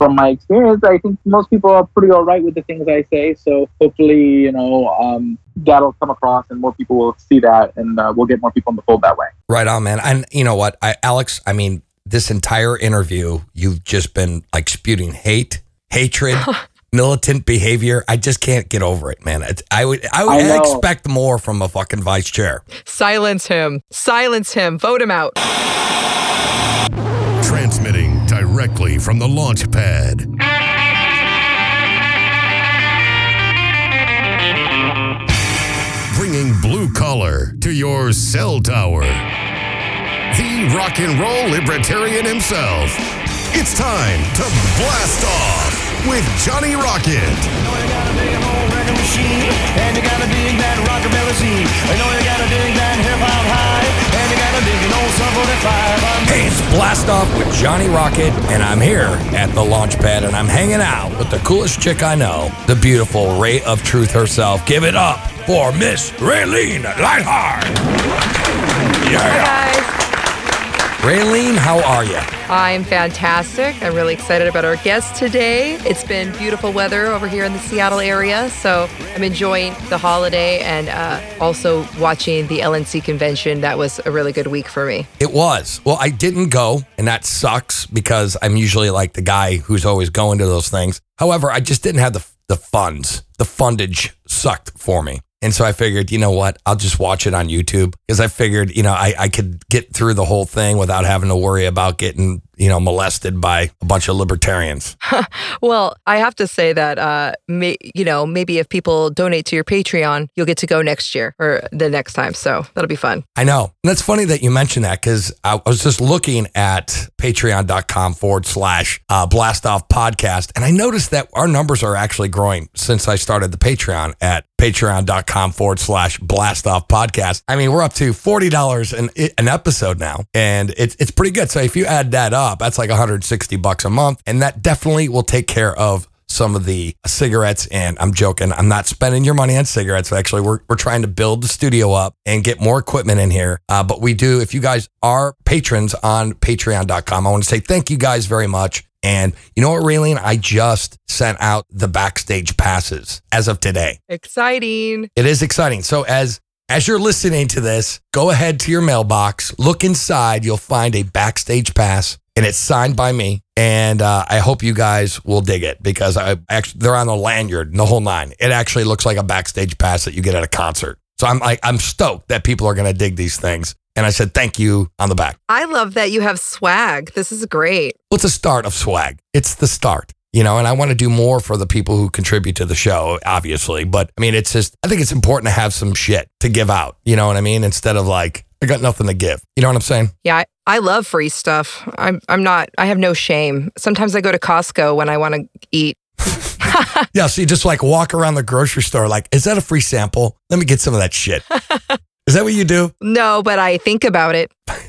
from my experience, I think most people are pretty all right with the things I say. So hopefully, you know, um, that'll come across and more people will see that and uh, we'll get more people in the fold that way. Right on, man. And you know what, I, Alex, I mean, this entire interview, you've just been like spewing hate, hatred. militant behavior. I just can't get over it, man. It's, I would I would I expect more from a fucking vice chair. Silence him. Silence him. Vote him out. Directly from the launch pad. Bringing blue collar to your cell tower. The rock and roll libertarian himself. It's time to blast off with Johnny Rocket. you gotta dig that rockabilly scene. I know you gotta dig that hip hop high, and you gotta dig an old Sum 45. I'm Hey, it's Blast Off with Johnny Rocket, and I'm here at the launch pad, and I'm hanging out with the coolest chick I know, the beautiful Ray of Truth herself. Give it up for Miss Raylene Lightheart. Yeah. Guys, Raylene, how are you? I'm fantastic. I'm really excited about our guest today. It's been beautiful weather over here in the Seattle area, so I'm enjoying the holiday and uh, also watching the LNC convention. That was a really good week for me. It was. Well, I didn't go, and that sucks because I'm usually like the guy who's always going to those things. However, I just didn't have the the funds. The fundage sucked for me. And so I figured, you know what? I'll just watch it on YouTube because I figured, you know, I, I could get through the whole thing without having to worry about getting, you know, molested by a bunch of libertarians. Well, I have to say that, uh, may, you know, maybe if people donate to your Patreon, you'll get to go next year or the next time. So that'll be fun. I know. And that's funny that you mentioned that because I was just looking at patreon.com forward slash uh, blast off podcast. And I noticed that our numbers are actually growing since I started the Patreon at patreon.com forward slash blast off podcast. I mean, we're up to $40 an, an episode now and it's, it's pretty good. So if you add that up, that's like 160 bucks a month. And that definitely will take care of some of the cigarettes and I'm joking. I'm not spending your money on cigarettes. Actually, we're, we're trying to build the studio up and get more equipment in here. Uh, but we do, if you guys are patrons on patreon.com, I want to say thank you guys very much. And you know what, Raylene? I just sent out the backstage passes as of today. Exciting. It is exciting. So as as you're listening to this, go ahead to your mailbox, look inside, you'll find a backstage pass and it's signed by me. And uh, I hope you guys will dig it because I actually they're on the lanyard and the whole nine. It actually looks like a backstage pass that you get at a concert. So I'm like I'm stoked that people are gonna dig these things. And I said thank you on the back. I love that you have swag. This is great. Well, it's a start of swag. It's the start. You know, and I want to do more for the people who contribute to the show, obviously. But I mean, it's just, I think it's important to have some shit to give out. You know what I mean? Instead of like, I got nothing to give. You know what I'm saying? Yeah, I, I love free stuff. I'm I'm not I have no shame. Sometimes I go to Costco when I want to eat. Yeah. So you just like walk around the grocery store, like, is that a free sample? Let me get some of that shit. is that what you do? No, but I think about it.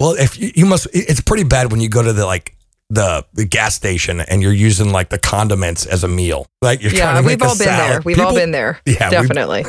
Well, if you, you must, it's pretty bad when you go to the like, the, the gas station and you're using like the condiments as a meal. Like you're trying Yeah, to make we've all been there. We've all been there. Yeah, definitely.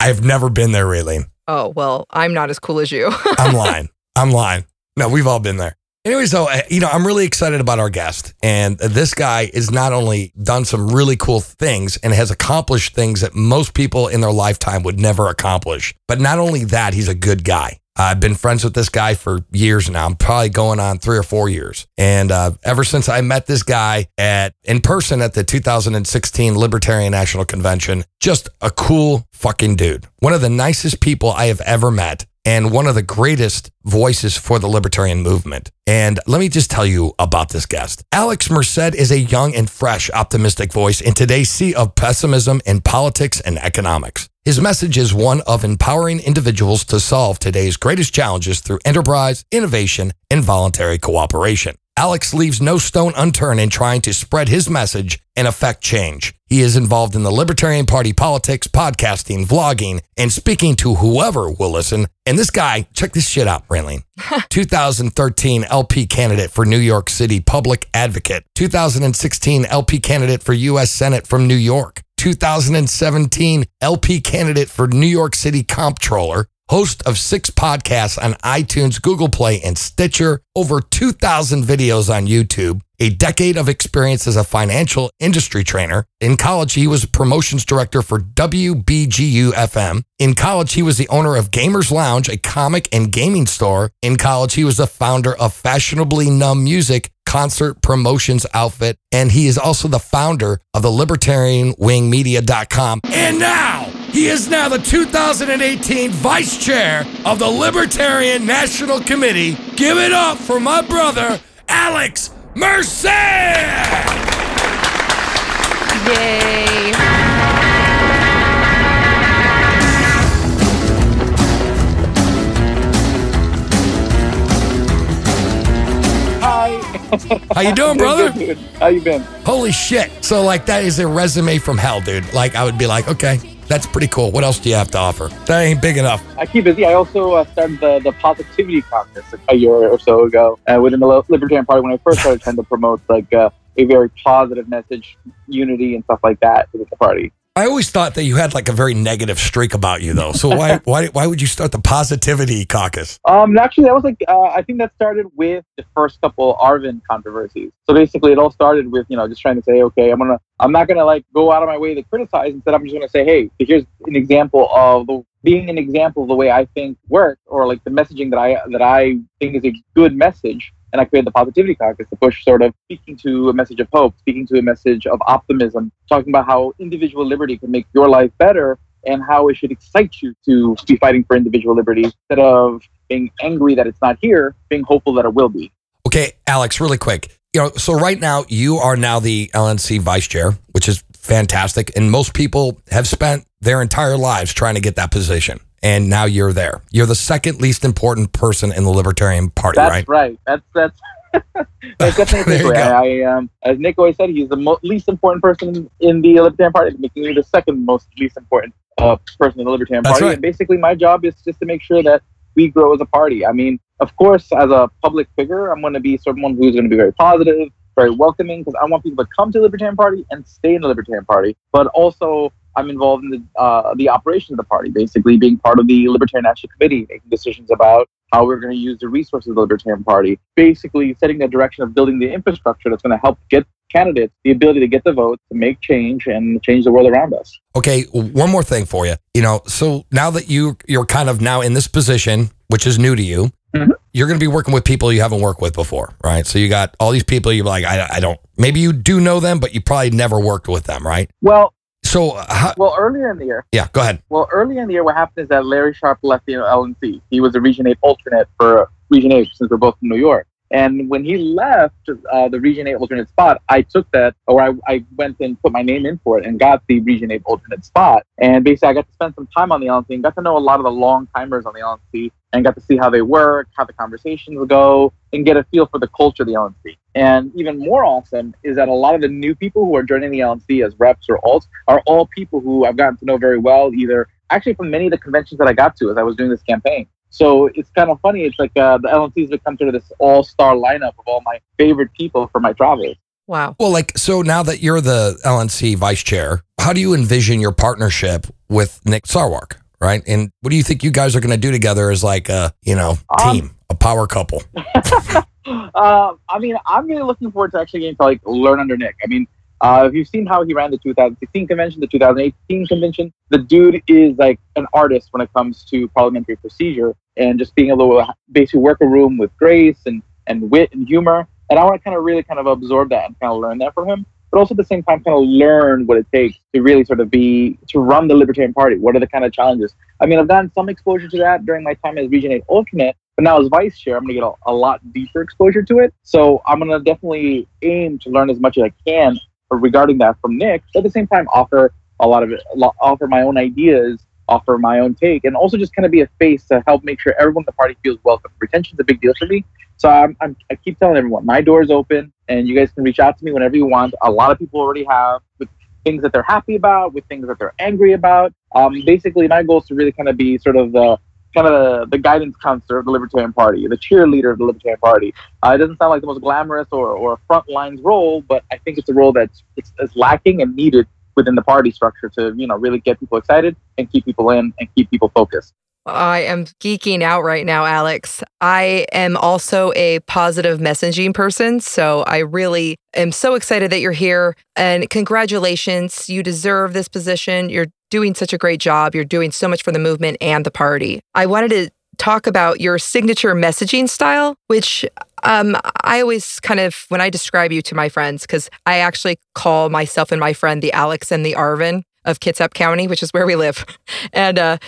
I've never been there, Raylene. oh well, I'm not as cool as you. I'm lying. I'm lying. No, we've all been there. Anyways, though, uh, you know, I'm really excited about our guest. And this guy is not only done some really cool things and has accomplished things that most people in their lifetime would never accomplish, but not only that, he's a good guy. I've been friends with this guy for years now. I'm probably going on three or four years. And uh, ever since I met this guy at in person at the 2016 Libertarian National Convention, just a cool fucking dude. One of the nicest people I have ever met and one of the greatest voices for the libertarian movement. And let me just tell you about this guest. Alex Merced is a young and fresh, optimistic voice in today's sea of pessimism in politics and economics. His message is one of empowering individuals to solve today's greatest challenges through enterprise, innovation, and voluntary cooperation. Alex leaves no stone unturned in trying to spread his message and affect change. He is involved in the Libertarian Party politics, podcasting, vlogging, and speaking to whoever will listen. And this guy, check this shit out, Raylene. 2013 LP candidate for New York City Public Advocate. 2016 LP candidate for U.S. Senate from New York. 2017 LP candidate for New York City Comptroller. Host of six podcasts on iTunes, Google Play, and Stitcher, over 2,000 videos on YouTube, a decade of experience as a financial industry trainer. In college, he was promotions director for WBGU FM. In college, he was the owner of Gamers Lounge, a comic and gaming store. In college, he was the founder of Fashionably Numb Music, concert promotions outfit. And he is also the founder of the libertarian wing libertarianwingmedia.com. And now he is now the 2018 vice chair of the Libertarian National Committee. Give it up for my brother, Alex Merced. Yay. Hi. How you doing, brother? Good, dude. How you been? Holy shit. So like that is a resume from hell, dude. Like I would be like, okay, that's pretty cool. What else do you have to offer? That ain't big enough. I keep busy. I also uh, started the, the Positivity Caucus a year or so ago uh, within the Libertarian Party when I first started trying to promote like uh, a very positive message, unity, and stuff like that within the party. I always thought that you had like a very negative streak about you though. So why why why would you start the positivity caucus? Um, actually, that was like uh, I think that started with the first couple Arvin controversies. So basically, it all started with you know just trying to say, okay, I'm gonna I'm not gonna like go out of my way to criticize. Instead, I'm just gonna say, hey, here's an example of the being an example of the way I think works, or like the messaging that I that I think is a good message. And I created the Positivity Caucus to push sort of speaking to a message of hope, speaking to a message of optimism, talking about how individual liberty can make your life better and how it should excite you to be fighting for individual liberty instead of being angry that it's not here, being hopeful that it will be. Okay, Alex, really quick. You know, so right now you are now the LNC vice chair, which is fantastic. And most people have spent their entire lives trying to get that position. And now you're there. You're the second least important person in the Libertarian Party, right? That's right? right. That's that's that's definitely There you the way. go. I, I um, as Nick always said, he's the mo- least important person in the Libertarian Party, making me the second most least important uh, person in the Libertarian That's Party. right. And basically, my job is just to make sure that we grow as a party. I mean, of course, as a public figure, I'm going to be someone who's going to be very positive, very welcoming, because I want people to come to the Libertarian Party and stay in the Libertarian Party. But also, I'm involved in the uh, the operation of the party, basically being part of the Libertarian National Committee, making decisions about how we're going to use the resources of the Libertarian Party, basically setting the direction of building the infrastructure that's going to help get candidates the ability to get the vote, to make change, and change the world around us. Okay, one more thing for you. You know, so now that you you're kind of now in this position, which is new to you, Mhm. you're going to be working with people you haven't worked with before, right? So you got all these people you're like, I, I don't. Maybe you do know them, but you probably never worked with them, right? Well, So, how, well, earlier in the year, yeah, go ahead. well, earlier in the year, what happened is that Larry Sharpe left the LNC. He was a Region 8 alternate for Region 8 since we're both from New York. And when he left uh, the Region 8 alternate spot, I took that, or I, I went and put my name in for it and got the Region 8 alternate spot. And basically, I got to spend some time on the LNC and got to know a lot of the long timers on the LNC and got to see how they work, how the conversations go, and get a feel for the culture of the LNC. And even more awesome is that a lot of the new people who are joining the LNC as reps or alts are all people who I've gotten to know very well, either actually from many of the conventions that I got to as I was doing this campaign. So it's kind of funny. It's like uh, the LNC has become sort of this all-star lineup of all my favorite people for my travels. Wow. Well, like, so now that you're the LNC vice chair, how do you envision your partnership with Nick Sarwark, right? And what do you think you guys are going to do together as like a, you know, Um, team, a power couple? uh, I mean, I'm really looking forward to actually getting to like learn under Nick. I mean, uh, if you've seen how he ran the 2016 convention, the 2018 convention, the dude is like an artist when it comes to parliamentary procedure and just being able to basically work a room with grace and, and wit and humor. And I want to kind of really kind of absorb that and kind of learn that from him, but also at the same time kind of learn what it takes to really sort of be to run the Libertarian Party. What are the kind of challenges? I mean, I've gotten some exposure to that during my time as Region 8 alternate, but now as vice chair, I'm going to get a, a lot deeper exposure to it. So I'm going to definitely aim to learn as much as I can regarding that from Nick, but at the same time offer a lot of offer my own ideas, offer my own take, and also just kind of be a face to help make sure everyone in the party feels welcome. Retention's a big deal for me, so I'm, I'm, I keep telling everyone my door is open, and you guys can reach out to me whenever you want. A lot of people already have with things that they're happy about, with things that they're angry about. Um, basically, my goal is to really kind of be sort of the kind of the, the guidance counselor of the Libertarian Party, the cheerleader of the Libertarian Party. Uh, it doesn't sound like the most glamorous or, or front lines role, but I think it's a role that's it's, it's lacking and needed within the party structure to you know really get people excited and keep people in and keep people focused. I am geeking out right now, Alex. I am also a positive messaging person. So I really am so excited that you're here. And congratulations. You deserve this position. You're doing such a great job. You're doing so much for the movement and the party. I wanted to talk about your signature messaging style, which um, I always kind of, when I describe you to my friends, because I actually call myself and my friend the Alex and the Arvin of Kitsap County, which is where we live. And uh,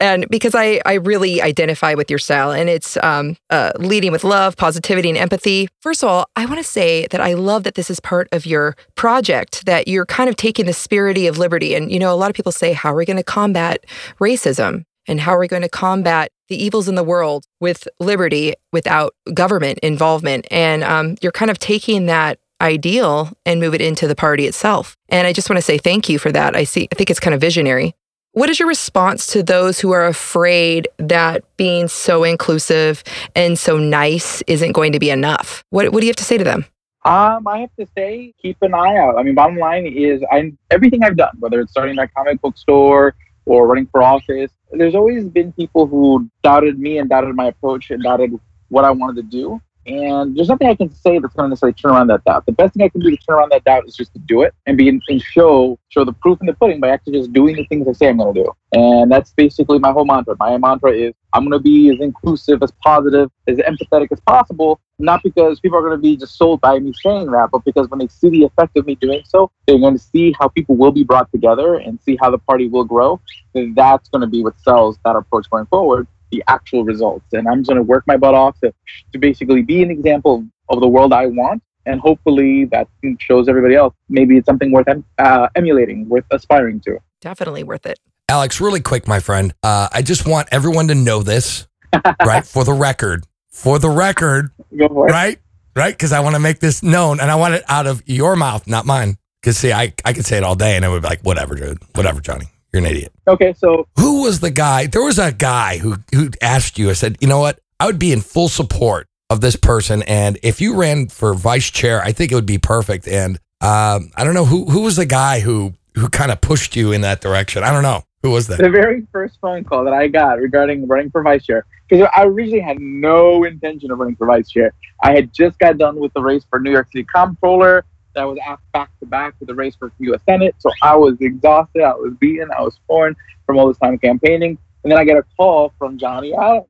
and because I, I really identify with your style and it's um, uh, leading with love, positivity, and empathy. First of all, I want to say that I love that this is part of your project, that you're kind of taking the spirit of liberty. And, you know, a lot of people say, how are we going to combat racism? And how are we going to combat the evils in the world with liberty without government involvement? And um, you're kind of taking that ideal and move it into the party itself. And I just want to say thank you for that. I see I think it's kind of visionary. What is your response to those who are afraid that being so inclusive and so nice isn't going to be enough? What, what do you have to say to them? Um, I have to say, keep an eye out. I mean, bottom line is, I everything I've done, whether it's starting that comic book store or running for office, there's always been people who doubted me and doubted my approach and doubted what I wanted to do. And there's nothing I can say that's going to necessarily turn around that doubt. The best thing I can do to turn around that doubt is just to do it and be and show show the proof in the pudding by actually just doing the things I say I'm going to do. And that's basically my whole mantra. My mantra is I'm going to be as inclusive, as positive, as empathetic as possible. Not because people are going to be just sold by me saying that, but because when they see the effect of me doing so, they're going to see how people will be brought together and see how the party will grow. And that's going to be what sells that approach going forward the actual results. And I'm just going to work my butt off to, to basically be an example of the world I want. And hopefully that shows everybody else maybe it's something worth uh, emulating, worth aspiring to. Definitely worth it. Alex, really quick, my friend. Uh, I just want everyone to know this, right? For the record, for the record, Go for it. right? Right? Because I want to make this known and I want it out of your mouth, not mine. Because, see, I, I could say it all day and it would be like, whatever, dude. Whatever, Johnny. You're an idiot. Okay, so Who was the guy? There was a guy who who asked you. I said, you know what? I would be in full support of this person, and if you ran for vice chair, I think it would be perfect. And um, I don't know who who was the guy who who kind of pushed you in that direction. I don't know who was that. the very first phone call that I got regarding running for vice chair, because I originally had no intention of running for vice chair. I had just got done with the race for New York City Comptroller. That was back to back with the race for U.S. Senate. So I was exhausted. I was beaten. I was torn from all this time campaigning. And then I get a call from Johnny Adams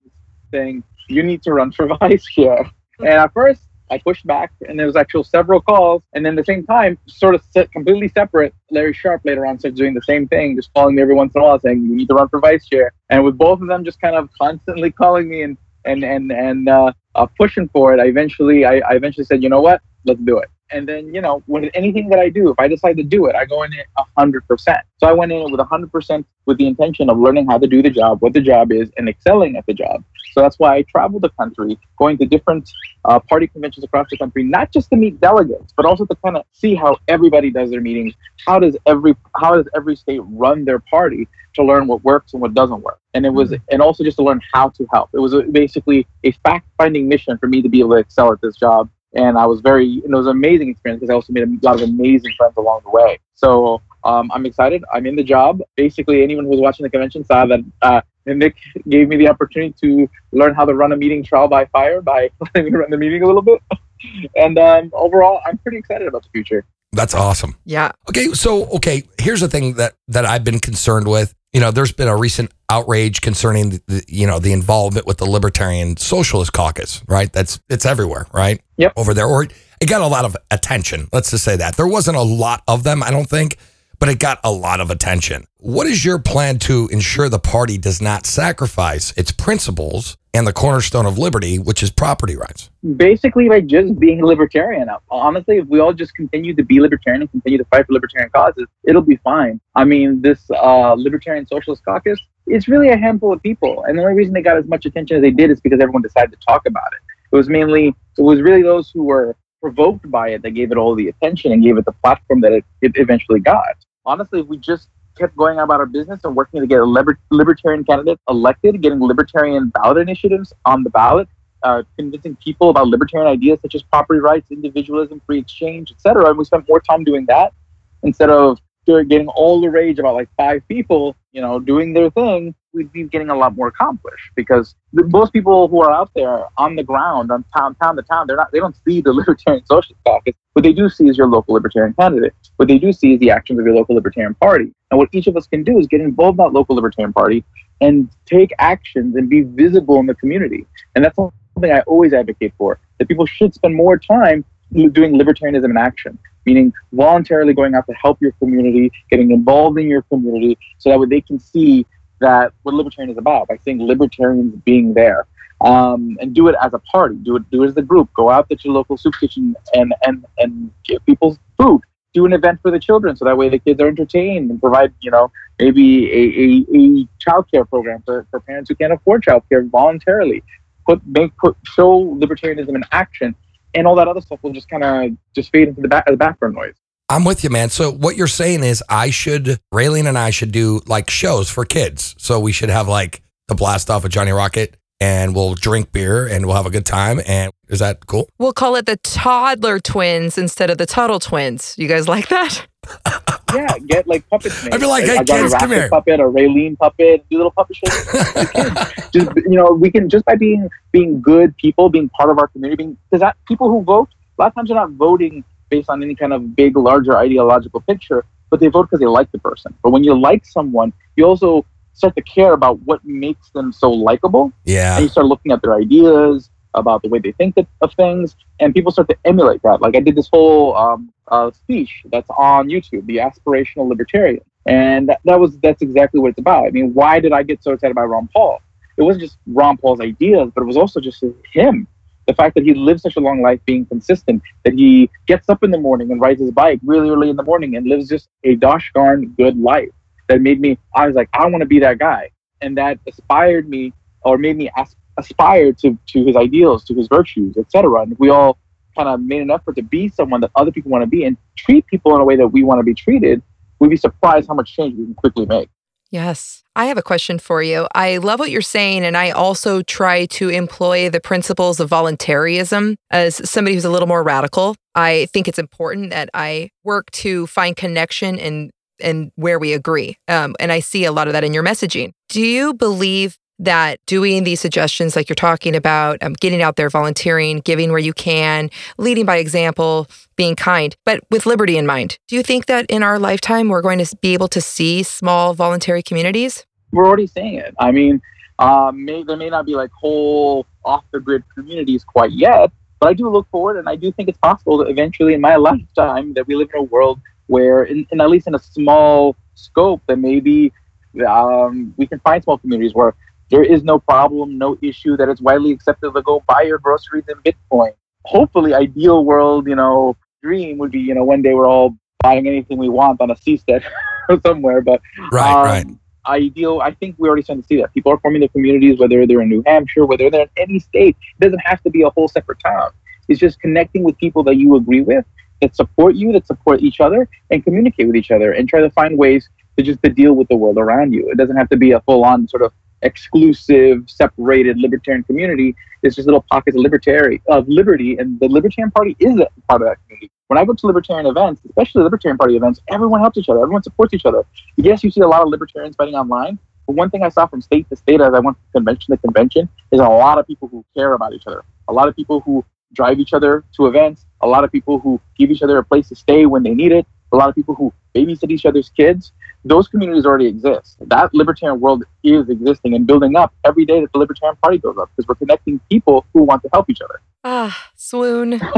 saying, "You need to run for vice chair." And at first, I pushed back, and there was actual several calls. And then at the same time, sort of completely separate, Larry Sharpe later on started doing the same thing, just calling me every once in a while, saying, "You need to run for vice chair." And with both of them just kind of constantly calling me and and and and uh, uh, pushing for it, I eventually I, I eventually said, "You know what? Let's do it." And then, you know, when anything that I do, if I decide to do it, I go in it a hundred percent. So I went in it with a hundred percent with the intention of learning how to do the job, what the job is, and excelling at the job. So that's why I traveled the country, going to different uh, party conventions across the country, not just to meet delegates, but also to kind of see how everybody does their meetings. How does every how does every state run their party to learn what works and what doesn't work? And it was, and also just to learn how to help. It was a, basically a fact-finding mission for me to be able to excel at this job and I was very, it was an amazing experience because I also made a lot of amazing friends along the way. So um, I'm excited. I'm in the job. Basically, anyone who was watching the convention saw that uh, Nick gave me the opportunity to learn how to run a meeting trial by fire by letting me run the meeting a little bit. and um, overall, I'm pretty excited about the future. That's awesome. Yeah. Okay, so okay, here's the thing that that I've been concerned with. You know, there's been a recent outrage concerning the, the you know the involvement with the Libertarian Socialist Caucus, right? That's it's everywhere, right? Yep. Over there, or it got a lot of attention. Let's just say that there wasn't a lot of them, I don't think, but it got a lot of attention. What is your plan to ensure the party does not sacrifice its principles and the cornerstone of liberty, which is property rights? Basically, by just being libertarian. Honestly, if we all just continue to be libertarian and continue to fight for libertarian causes, it'll be fine. I mean, this uh, Libertarian Socialist Caucus, it's really a handful of people. And the only reason they got as much attention as they did is because everyone decided to talk about it. It was mainly, it was really those who were provoked by it that gave it all the attention and gave it the platform that it, it eventually got. Honestly, if we just kept going about our business and working to get a liber- libertarian candidate elected, getting libertarian ballot initiatives on the ballot, uh, convincing people about libertarian ideas such as property rights, individualism, free exchange, etc. And we spent more time doing that instead of getting all the rage about like five people, you know, doing their thing. We'd be getting a lot more accomplished because the, most people who are out there on the ground, on town, town to town, they're not, they don't see the Libertarian Socialist Caucus. What they do see is your local Libertarian candidate. What they do see is the actions of your local Libertarian Party. And what each of us can do is get involved in that local Libertarian Party and take actions and be visible in the community. And that's something I always advocate for. That people should spend more time doing libertarianism in action, meaning voluntarily going out to help your community, getting involved in your community, so that way they can see that what libertarian is about by seeing libertarians being there. Um, and do it as a party, do it do it as a group. Go out to your local soup kitchen and and and give people food. Do an event for the children, so that way the kids are entertained and provide, you know, maybe a, a, a child care program for, for parents who can't afford child care voluntarily. Put make put show libertarianism in action and all that other stuff will just kind of just fade into the back the background noise. I'm with you, man. So what you're saying is I should, Raylene and I should do like shows for kids. So we should have like the blast off of Johnny Rocket and we'll drink beer and we'll have a good time. And is that cool? We'll call it the toddler twins instead of the Tuttle twins. You guys like that? yeah, get like puppets. Made. I'd be like, hey, a kids, come here. Puppet, a Raylene puppet, do little puppet shows. just you know, we can just by being being good people, being part of our community, being because that people who vote a lot of times they're not voting based on any kind of big, larger ideological picture, but they vote because they like the person. But when you like someone, you also start to care about what makes them so likable, Yeah. and you start looking at their ideas about the way they think of- of things, and people start to emulate that. Like I did this whole um, uh, speech that's on YouTube, the aspirational libertarian, and that, that was that's exactly what it's about. I mean, why did I get so excited by Ron Paul? It wasn't just Ron Paul's ideas, but it was also just him. The fact that he lived such a long life being consistent, that he gets up in the morning and rides his bike really early in the morning and lives just a dosh darn good life. That made me, I was like, I want to be that guy. And that inspired me or made me as- aspire to, to his ideals, to his virtues, etc. And we all kind of made an effort to be someone that other people want to be and treat people in a way that we want to be treated, we'd be surprised how much change we can quickly make. Yes. I have a question for you. I love what you're saying, and I also try to employ the principles of voluntarism as somebody who's a little more radical. I think it's important that I work to find connection and and where we agree. Um, and I see a lot of that in your messaging. Do you believe that doing these suggestions, like you're talking about, um, getting out there, volunteering, giving where you can, leading by example, being kind, but with liberty in mind, do you think that in our lifetime we're going to be able to see small voluntary communities? we're already seeing it. I mean, um, may, there may not be like whole off the grid communities quite yet, but I do look forward and I do think it's possible that eventually in my lifetime that we live in a world where, in, in at least in a small scope, that maybe um, we can find small communities where there is no problem, no issue, that it's widely accepted to go buy your groceries in Bitcoin. Hopefully, ideal world, you know, dream would be, you know, one day we're all buying anything we want on a seastead or somewhere, but Right, um, right. Ideal. I think we already starting to see that. People are forming their communities, whether they're in New Hampshire, whether they're in any state. It doesn't have to be a whole separate town. It's just connecting with people that you agree with, that support you, that support each other, and communicate with each other, and try to find ways to just to deal with the world around you. It doesn't have to be a full-on sort of exclusive, separated libertarian community. It's just little pockets of libertarian of liberty, and the Libertarian Party is a part of that community. When I go to libertarian events, especially Libertarian Party events, everyone helps each other. Everyone supports each other. Yes, you see a lot of libertarians fighting online, but one thing I saw from state to state as I went from convention to convention is a lot of people who care about each other. A lot of people who drive each other to events. A lot of people who give each other a place to stay when they need it. A lot of people who babysit each other's kids. Those communities already exist. That libertarian world is existing and building up every day that the Libertarian Party builds up because we're connecting people who want to help each other. Ah, swoon.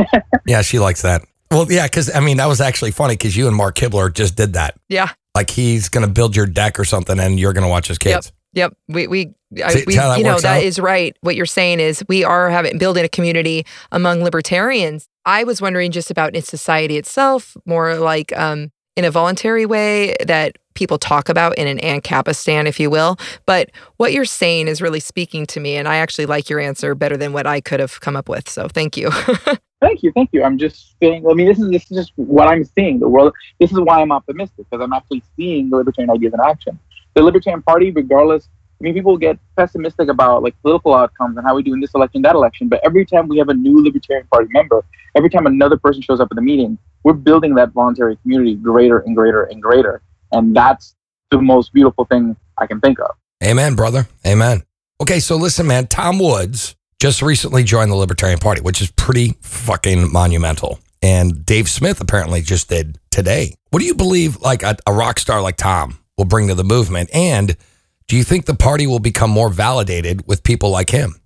Yeah, she likes that. Well, yeah, because I mean, that was actually funny because you and Mark Kibler just did that. Yeah. Like he's going to build your deck or something and you're going to watch his kids. Yep. We we, I, we see how that you know works that out? is right. What you're saying is we are having building a community among libertarians. I was wondering just about in society itself, more like um, in a voluntary way that people talk about in an Ancapistan, if you will. But what you're saying is really speaking to me, and I actually like your answer better than what I could have come up with. So thank you. Thank you, thank you. I'm just saying. I mean, this is this is just what I'm seeing. The world. This is why I'm optimistic because I'm actually seeing the libertarian ideas in action. The Libertarian Party, regardless. I mean, people get pessimistic about like political outcomes and how we do in this election, that election. But every time we have a new Libertarian Party member, every time another person shows up at the meeting, we're building that voluntary community greater and greater and greater. And that's the most beautiful thing I can think of. Amen, brother. Amen. Okay, so listen, man. Tom Woods just recently joined the Libertarian Party, which is pretty fucking monumental. And Dave Smith apparently just did today. What do you believe, like a, a rock star like Tom, will bring to the movement? And do you think the party will become more validated with people like him?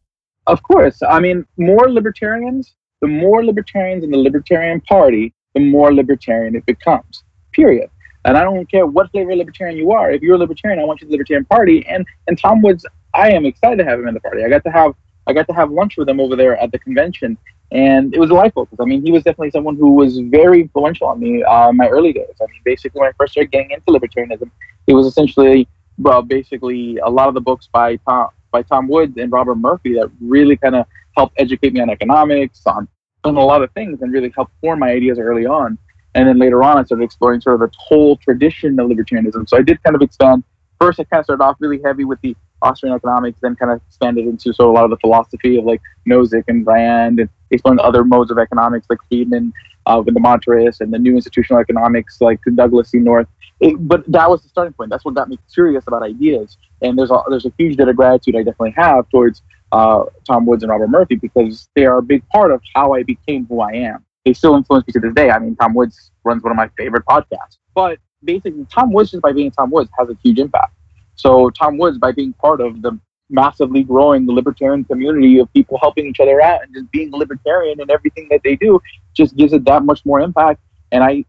Of course. I mean, more libertarians, the more libertarians in the Libertarian Party, the more libertarian it becomes. Period. And I don't care what flavor libertarian you are. If you're a libertarian, I want you to the Libertarian Party. And and Tom Woods, I am excited to have him in the party. I got to have I got to have lunch with him over there at the convention, and it was delightful because I mean he was definitely someone who was very influential on me uh, in my early days. I mean, basically when I first started getting into libertarianism, it was essentially well, basically a lot of the books by Tom by Tom Woods and Robert Murphy that really kind of helped educate me on economics, on on a lot of things, and really helped form my ideas early on. And then later on, I started exploring sort of the whole tradition of libertarianism. So I did kind of expand. First, I kind of started off really heavy with the Austrian economics, then kind of expanded into sort of a lot of the philosophy of like Nozick and Rand, and exploring other modes of economics like Friedman uh, with the monetarists and the new institutional economics like Douglass C. North. It, but that was the starting point. That's what got me curious about ideas. And there's a there's a huge debt of gratitude I definitely have towards uh, Tom Woods and Robert Murphy because they are a big part of how I became who I am. They still influence me to this day. I mean, Tom Woods runs one of my favorite podcasts. But basically, Tom Woods just by being Tom Woods has a huge impact. So Tom Woods, by being part of the massively growing libertarian community of people helping each other out and just being libertarian and everything that they do, just gives it that much more impact. And I,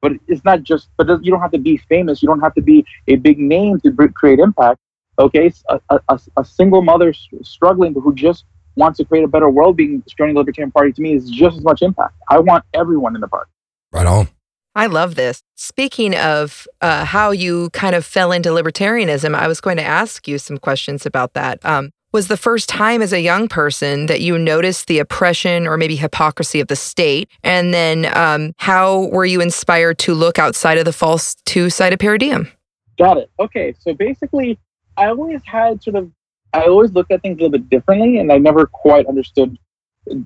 but it's not just, but you don't have to be famous. You don't have to be a big name to create impact. Okay, a, a, a single mother struggling who just wants to create a better world being joining the Libertarian Party to me is just as much impact. I want everyone in the party. Right on. I love this. Speaking of uh, how you kind of fell into libertarianism, I was going to ask you some questions about that. Um, was the first time as a young person that you noticed the oppression or maybe hypocrisy of the state? And then um, how were you inspired to look outside of the false two sided paradigm? Got it. Okay. So basically, I always had sort of, I always looked at things a little bit differently and I never quite understood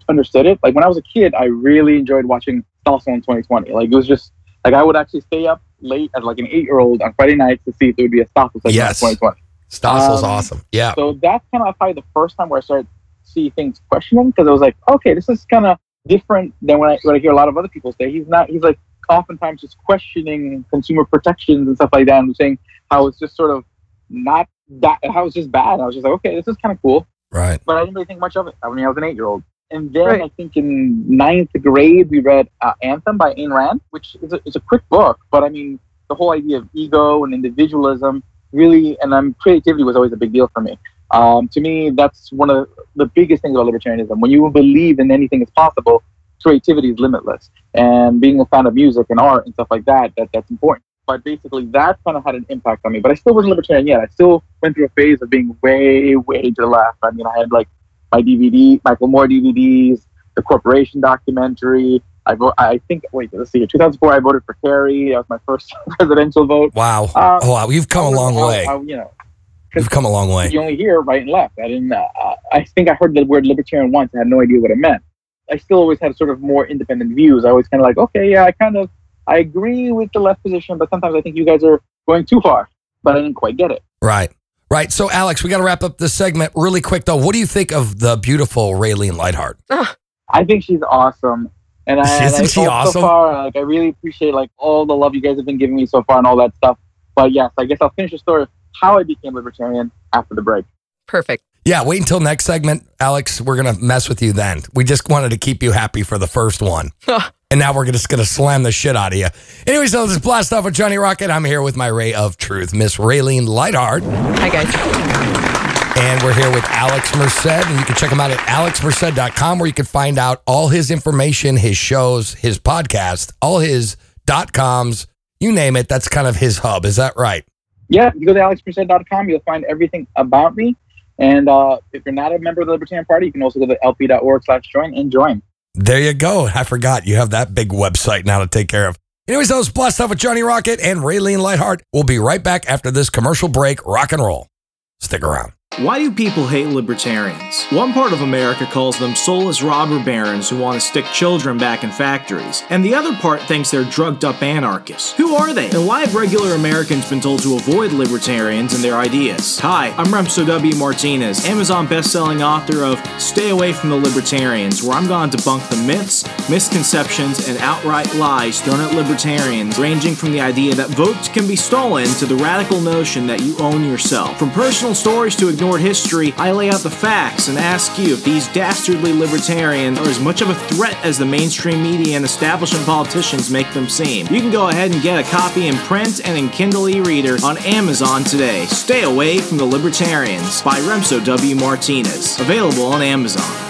understood it. Like when I was a kid, I really enjoyed watching Stossel in 2020. Like it was just like I would actually stay up late as like an eight year old on Friday nights to see if there would be a Stossel segment Yes. in 2020. Stossel's Um, awesome. Yeah. So that's kind of probably the first time where I started to see things questioning because I was like, okay, this is kind of different than when I when I hear a lot of other people say. He's not. He's like oftentimes just questioning consumer protections and stuff like that, and saying how it's just sort of not that I was just bad. I was just like, okay, this is kind of cool, Right. but I didn't really think much of it when I was an eight year old. And then Right. I think in ninth grade we read uh, Anthem by Ayn Rand, which is a, is a quick book, but I mean the whole idea of ego and individualism really, and um, creativity was always a big deal for me. Um, to me, that's one of the biggest things about libertarianism. When you believe in anything is possible, creativity is limitless. And being a fan of music and art and stuff like that, that that's important. But basically, that kind of had an impact on me. But I still wasn't libertarian yet. I still went through a phase of being way, way to the left. I mean, I had like my DVD, Michael Moore DVDs, the Corporation documentary. I vote. I think. Wait, let's see. 2004, I voted for Kerry. That was my first presidential vote. Wow. Uh, oh, wow. You've come a long I- way. I- you know, You've come a long way. you only hear right and left. I didn't. Uh, I think I heard the word libertarian once. I had no idea what it meant. I still always had sort of more independent views. I always kind of like, okay, yeah, I kind of, I agree with the left position, but sometimes I think you guys are going too far. But I didn't quite get it. Right. Right. So, Alex, we got to wrap up this segment really quick, though. What do you think of the beautiful Raylene Lightheart? I think she's awesome. And I, Isn't I she awesome? So far, like, I really appreciate like all the love you guys have been giving me so far and all that stuff. But yes, I guess I'll finish the story of how I became libertarian after the break. Perfect. Yeah, wait until next segment, Alex. We're going to mess with you then. We just wanted to keep you happy for the first one. And now we're just going to slam the shit out of you. Anyway, so this is Blast Off with Johnny Rocket. I'm here with my ray of truth, Miss Raylene Lightheart. Hi, guys. And we're here with Alex Merced. And you can check him out at alexmerced.com where you can find out all his information, his shows, his podcast, all his dot coms, you name it. That's kind of his hub. Is that right? yeah, you go to alexmerced.com, you'll find everything about me. And uh, if you're not a member of the Libertarian Party, you can also go to lp.org slash join and join. There you go. I forgot you have that big website now to take care of. Anyways, that was Blast Off with Johnny Rocket and Raylene Lightheart. We'll be right back after this commercial break. Rock and roll. Stick around. Why do people hate libertarians? One part of America calls them soulless robber barons who want to stick children back in factories, and the other part thinks they're drugged up anarchists. Who are they? And why have regular Americans been told to avoid libertarians and their ideas? Hi, I'm Remso W. Martinez, Amazon best-selling author of Stay Away from the Libertarians, where I'm going to debunk the myths, misconceptions, and outright lies thrown at libertarians, ranging from the idea that votes can be stolen to the radical notion that you own yourself. From personal stories to ignored history, I lay out the facts and ask you if these dastardly libertarians are as much of a threat as the mainstream media and establishment politicians make them seem. You can go ahead and get a copy in print and in Kindle e-reader on Amazon today. Stay away from the libertarians by Remso W. Martinez. Available on Amazon.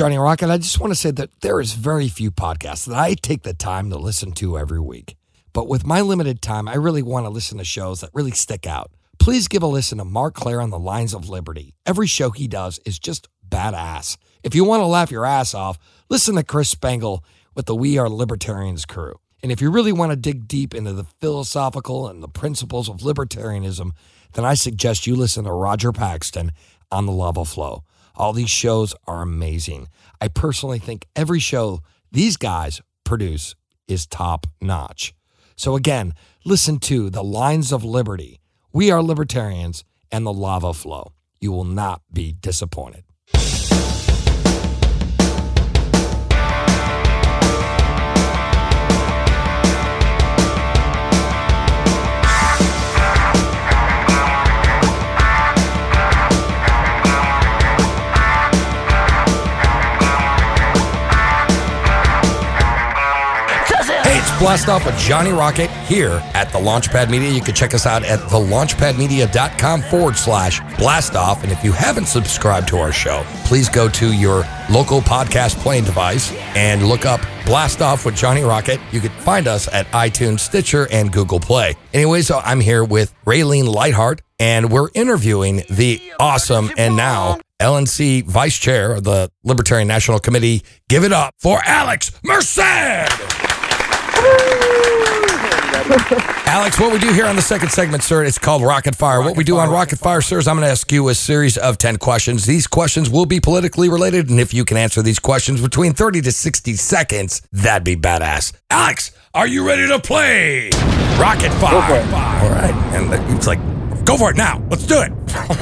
Johnny Rocket. I just want to say that there is very few podcasts that I take the time to listen to every week. But with my limited time, I really want to listen to shows that really stick out. Please give a listen to Marc Clair on the Lions of Liberty. Every show he does is just badass. If you want to laugh your ass off, listen to Chris Spangle with the We Are Libertarians crew. And if you really want to dig deep into the philosophical and the principles of libertarianism, then I suggest you listen to Roger Paxton on the Lava Flow. All these shows are amazing. I personally think every show these guys produce is top notch. So, again, listen to The Lions of Liberty. We are libertarians and the lava flow. You will not be disappointed. Blast Off with Johnny Rocket here at the Launchpad Media. You can check us out at thelaunchpadmedia.com forward slash blast off. And if you haven't subscribed to our show, please go to your local podcast playing device and look up Blast Off with Johnny Rocket. You can find us at iTunes, Stitcher, and Google Play. Anyway, so I'm here with Raylene Lightheart, and we're interviewing the awesome and now LNC Vice Chair of the Libertarian National Committee. Give it up for Alex Merced. Alex, what we do here on the second segment, sir, it's called Rocket Fire. what we do on Rocket Fire, sir, is I'm going to ask you a series of 10 questions. These questions will be politically related, and if you can answer these questions between 30 to 60 seconds, that'd be badass. Alex, are you ready to play Rocket Fire? it. All right. And it's like, go for it now. Let's do it.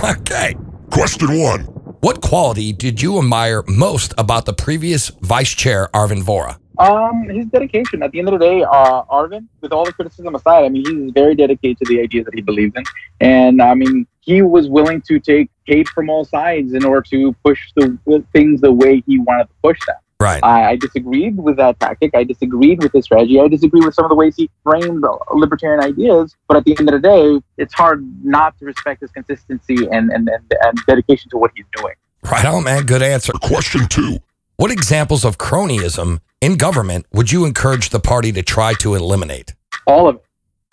okay. Question one. What quality did you admire most about the previous vice chair, Arvin Vohra? Um, his dedication. At the end of the day, uh, Arvin, with all the criticism aside, I mean, he's very dedicated to the ideas that he believes in, and I mean, he was willing to take hate from all sides in order to push the things the way he wanted to push them. Right. I, I disagreed with that tactic. I disagreed with his strategy. I disagreed with some of the ways he framed libertarian ideas. But at the end of the day, it's hard not to respect his consistency and and, and, and dedication to what he's doing. Right on, man. Good answer. Question two. What examples of cronyism in government would you encourage the party to try to eliminate? all of it.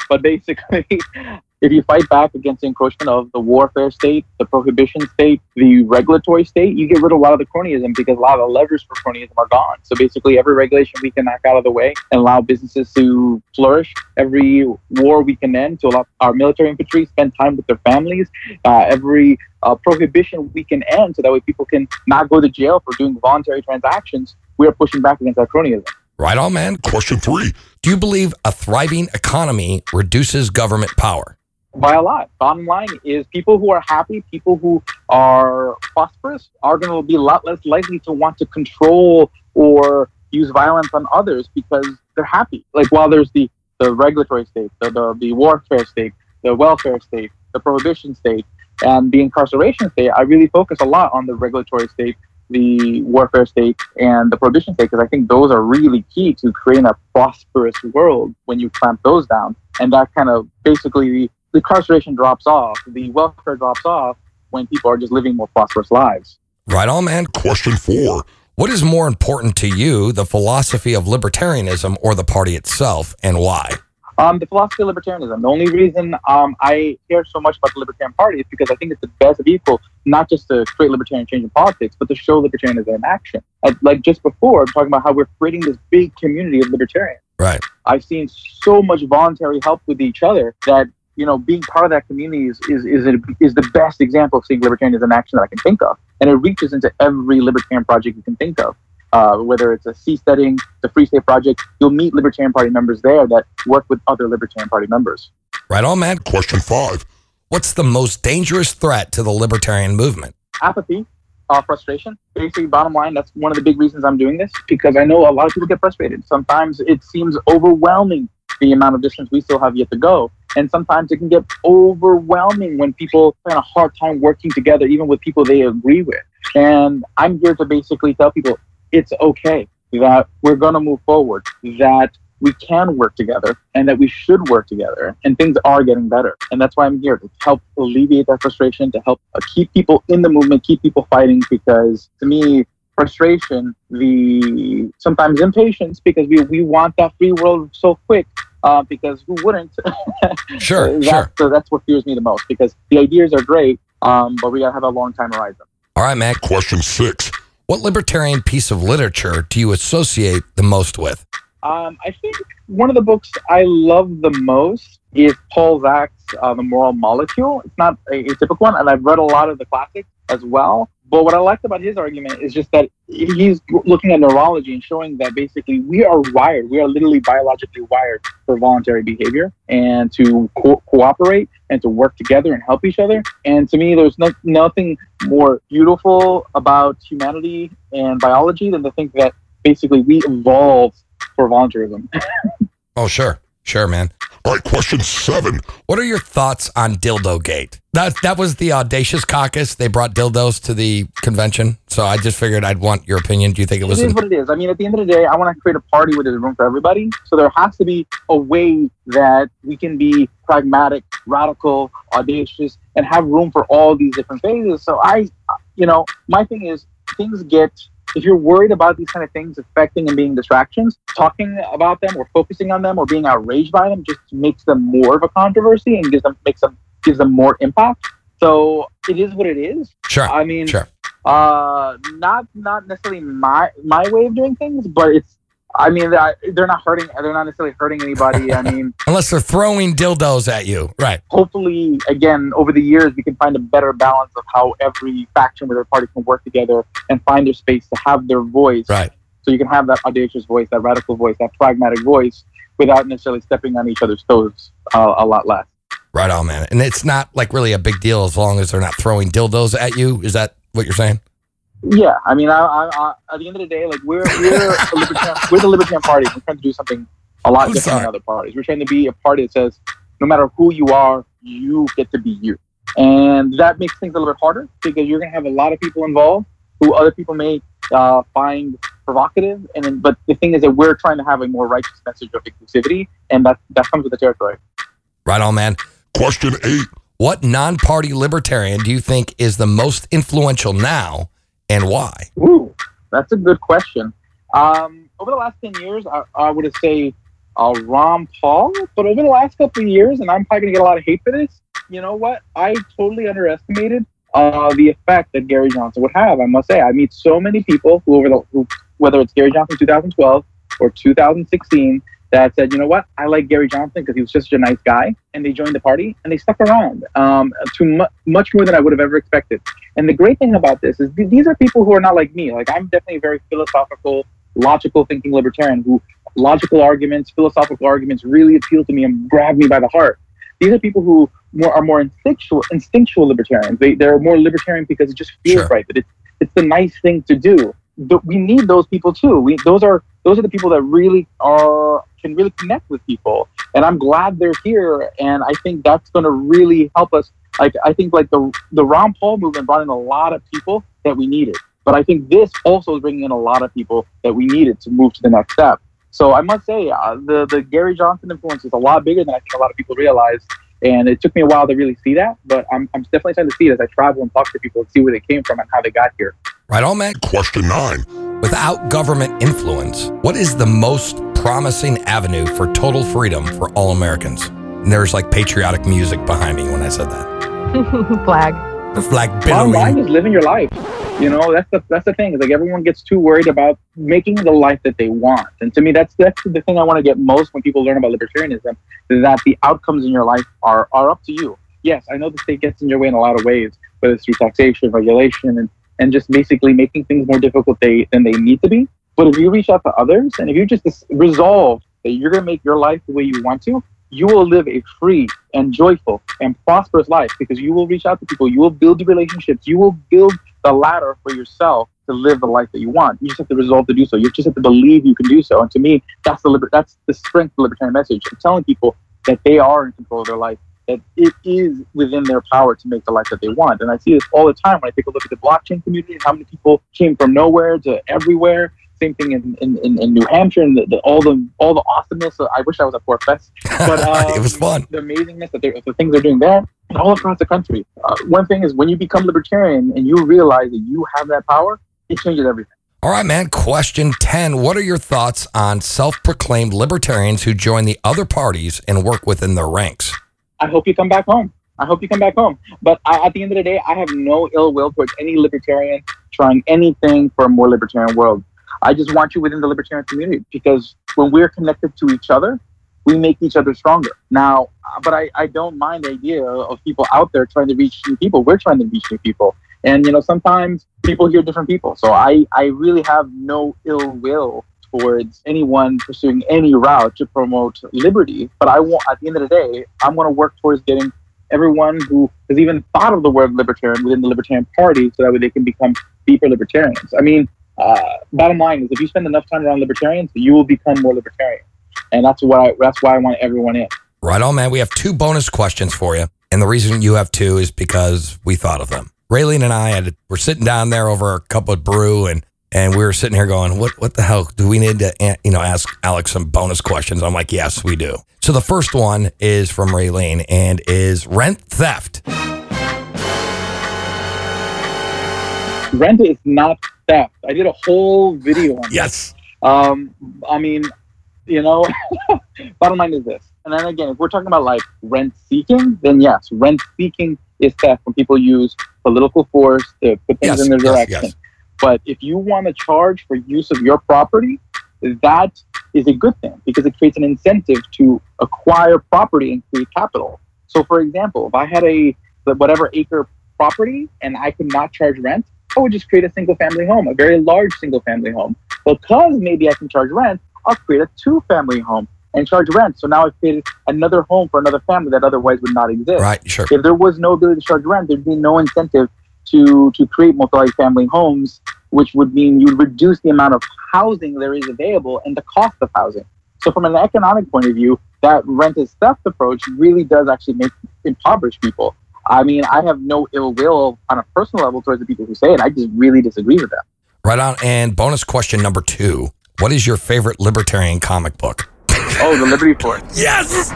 But basically, if you fight back against the encroachment of the warfare state, the prohibition state, the regulatory state, you get rid of a lot of the cronyism because a lot of the levers for cronyism are gone. So basically, every regulation we can knock out of the way and allow businesses to flourish. Every war we can end to allow our military infantry spend time with their families. Uh, every uh, prohibition we can end so that way people can not go to jail for doing voluntary transactions. We are pushing back against that cronyism. Right on, man. Question three. Do you believe a thriving economy reduces government power? by a lot. Bottom line is people who are happy, people who are prosperous, are going to be a lot less likely to want to control or use violence on others because they're happy. Like while there's the, the regulatory state, the, the, the warfare state, the welfare state, the prohibition state, and the incarceration state, I really focus a lot on the regulatory state, the warfare state, and the prohibition state because I think those are really key to creating a prosperous world when you clamp those down. And that kind of basically the, the incarceration drops off, the welfare drops off when people are just living more prosperous lives. Right on, man. Question four. What is more important to you, the philosophy of libertarianism or the party itself, and why? Um, the philosophy of libertarianism. The only reason um, I care so much about the Libertarian Party is because I think it's the best vehicle, not just to create libertarian change in politics, but to show libertarianism in action. Like- Like just before, I'm talking about how we're creating this big community of libertarians. Right. I've seen so much voluntary help with each other that you know being part of that community is is is, a, is the best example of seeing libertarianism in action that I can think of, and it reaches into every libertarian project you can think of. Uh, whether it's a seasteading, the Free State Project, you'll meet Libertarian Party members there that work with other Libertarian Party members. Right on, man. Question five. What's the most dangerous threat to the libertarian movement? Apathy, uh, frustration. Basically, bottom line, that's one of the big reasons I'm doing this because I know a lot of people get frustrated. Sometimes it seems overwhelming the amount of distance we still have yet to go. And sometimes it can get overwhelming when people have a hard time working together, even with people they agree with. And I'm here to basically tell people it's okay that we're going to move forward, that we can work together, and that we should work together. And things are getting better. And that's why I'm here to help alleviate that frustration, to help uh, keep people in the movement, keep people fighting. Because to me, frustration, the sometimes impatience, because we, we want that free world so quick. Uh, because who wouldn't? Sure, that's, sure. So that's what fears me the most. Because the ideas are great, um, but we gotta have a long time horizon. All right, Matt. Question six. What libertarian piece of literature do you associate the most with? Um, I think one of the books I love the most is Paul Zak's uh, The Moral Molecule. It's not a, a typical one, and I've read a lot of the classics as well. But what I liked about his argument is just that he's looking at neurology and showing that basically we are wired, we are literally biologically wired for voluntary behavior and to co- cooperate and to work together and help each other. And to me, there's no, nothing more beautiful about humanity and biology than to think that basically we evolved for voluntarism. Oh, sure. Sure, man. All right. Question seven. What are your thoughts on Dildo Gate? That that was the audacious caucus. They brought dildos to the convention, so I just figured I'd want your opinion. Do you think it was? it is what it is. I mean, at the end of the day, I want to create a party where there's room for everybody. So there has to be a way that we can be pragmatic, radical, audacious, and have room for all these different phases. So I, you know, my thing is things get. If you're worried about these kind of things affecting and being distractions, talking about them or focusing on them or being outraged by them just makes them more of a controversy and gives them makes them gives them more impact. So it is what it is. sure. I mean, sure. Uh, not not necessarily my my way of doing things, but it's. I mean, they're they're not hurting. They're not necessarily hurting anybody. I mean, Unless they're throwing dildos at you. Right. hopefully, again, over the years, we can find a better balance of how every faction with their party can work together and find their space to have their voice. Right. So you can have that audacious voice, that radical voice, that pragmatic voice, without necessarily stepping on each other's toes uh, a lot less. Right on, man. And it's not like really a big deal as long as they're not throwing dildos at you. Is that what you're saying? Yeah, I mean, I, I, I, at the end of the day, like we're we're a libertarian, we're the libertarian party. We're trying to do something a lot I'm different sorry. than other parties. We're trying to be a party that says, no matter who you are, you get to be you, and that makes things a little bit harder because you're going to have a lot of people involved who other people may uh, find provocative. And then, but the thing is that we're trying to have a more righteous message of inclusivity, and that that comes with the territory. Right on, man. Question eight. What non party libertarian do you think is the most influential now and why? Ooh, that's a good question. Um, over the last 10 years, I, I would say uh, Ron Paul, but over the last couple of years, and I'm probably going to get a lot of hate for this, you know what? I totally underestimated uh, the effect that Gary Johnson would have. I must say, I meet so many people who, over the, who whether it's Gary Johnson 2012 or 2016, that said, you know what, I like Gary Johnson because he was just such a nice guy, and they joined the party and they stuck around um, to mu- much more than I would have ever expected. And the great thing about this is th- these are people who are not like me. Like I'm definitely a very philosophical, logical thinking libertarian who logical arguments, philosophical arguments really appeal to me and grab me by the heart. These are people who more, are more instinctual, instinctual libertarians. They, they're more libertarian because it just feels Sure. right. That it's, it's the nice thing to do. But we need those people too. We, those are those are the people that really are can really connect with people. And I'm glad they're here. And I think that's going to really help us like I think like the the Ron Paul movement brought in a lot of people that we needed, but I think this also is bringing in a lot of people that we needed to move to the next step. So I must say, uh, the the Gary Johnson influence is a lot bigger than I think a lot of people realize, and it took me a while to really see that. But I'm I'm definitely starting to see it as I travel and talk to people and see where they came from and how they got here. Right on, man. Question nine. Without government influence, what is the most promising avenue for total freedom for all Americans? And there's like patriotic music behind me when I said that. Flag. The flag Bottom line is living your life. You know, that's the that's the thing. Is like everyone gets too worried about making the life that they want. And to me, that's that's the thing I want to get most when people learn about libertarianism is that the outcomes in your life are are up to you. Yes, I know the state gets in your way in a lot of ways, whether it's through taxation, regulation, and and just basically making things more difficult they, than they need to be. But if you reach out to others and if you just resolve that you're going to make your life the way you want to, you will live a free and joyful and prosperous life because you will reach out to people, you will build relationships, you will build the ladder for yourself to live the life that you want. You just have to resolve to do so. You just have to believe you can do so. And to me, that's the liber- that's the strength of the libertarian message. I'm telling people that they are in control of their life, that it is within their power to make the life that they want. And I see this all the time when I take a look at the blockchain community and how many people came from nowhere to everywhere. Same thing in, in, in, in New Hampshire and the, the, all the all the awesomeness. I wish I was at PorcFest, but um, it was fun. the amazingness that the things they're doing there and all across the country. Uh, one thing is when you become libertarian and you realize that you have that power, it changes everything. All right, man. Question 10. What are your thoughts on self proclaimed libertarians who join the other parties and work within their ranks? I hope you come back home. I hope you come back home. But I, at the end of the day, I have no ill will towards any libertarian trying anything for a more libertarian world. I just want you within the libertarian community because when we're connected to each other, we make each other stronger. Now, but I, I don't mind the idea of people out there trying to reach new people. We're trying to reach new people. And, you know, sometimes people hear different people. So I, I really have no ill will towards anyone pursuing any route to promote liberty. But I want, at the end of the day, I'm going to work towards getting everyone who has even thought of the word libertarian within the Libertarian Party so that way they can become deeper libertarians. I mean, uh, bottom line is if you spend enough time around libertarians, you will become more libertarian. And that's I, that's why I want everyone in. Right on, man. We have two bonus questions for you. And the reason you have two is because we thought of them. Raylene and I had were sitting down there over a cup of brew and and we were sitting here going, what what the hell do we need to you know ask Alex some bonus questions? I'm like, yes, we do. So the first one is from Raylene and is rent theft. Rent is not theft. I did a whole video on Yes. Um, I mean, you know, bottom line is this: And then again, if we're talking about like rent seeking, then yes, rent seeking is theft when people use political force to put things Yes, in their yes, direction. yes. But if you want to charge for use of your property, that is a good thing because it creates an incentive to acquire property and create capital. So, for example, if I had a whatever acre property and I could not charge rent, I would just create a single family home, a very large single family home. Because maybe I can charge rent, I'll create a two family home and charge rent. So now I've created another home for another family that otherwise would not exist. Right, sure. If there was no ability to charge rent, there'd be no incentive to to create multi-family homes, which would mean you'd reduce the amount of housing there is available and the cost of housing. So from an economic point of view, that rent is theft approach really does actually make impoverish people. I mean, I have no ill will on a personal level towards the people who say it. I just really disagree with them. Right on. And bonus question number two What is your favorite libertarian comic book? Oh, the Liberty Force. Yes!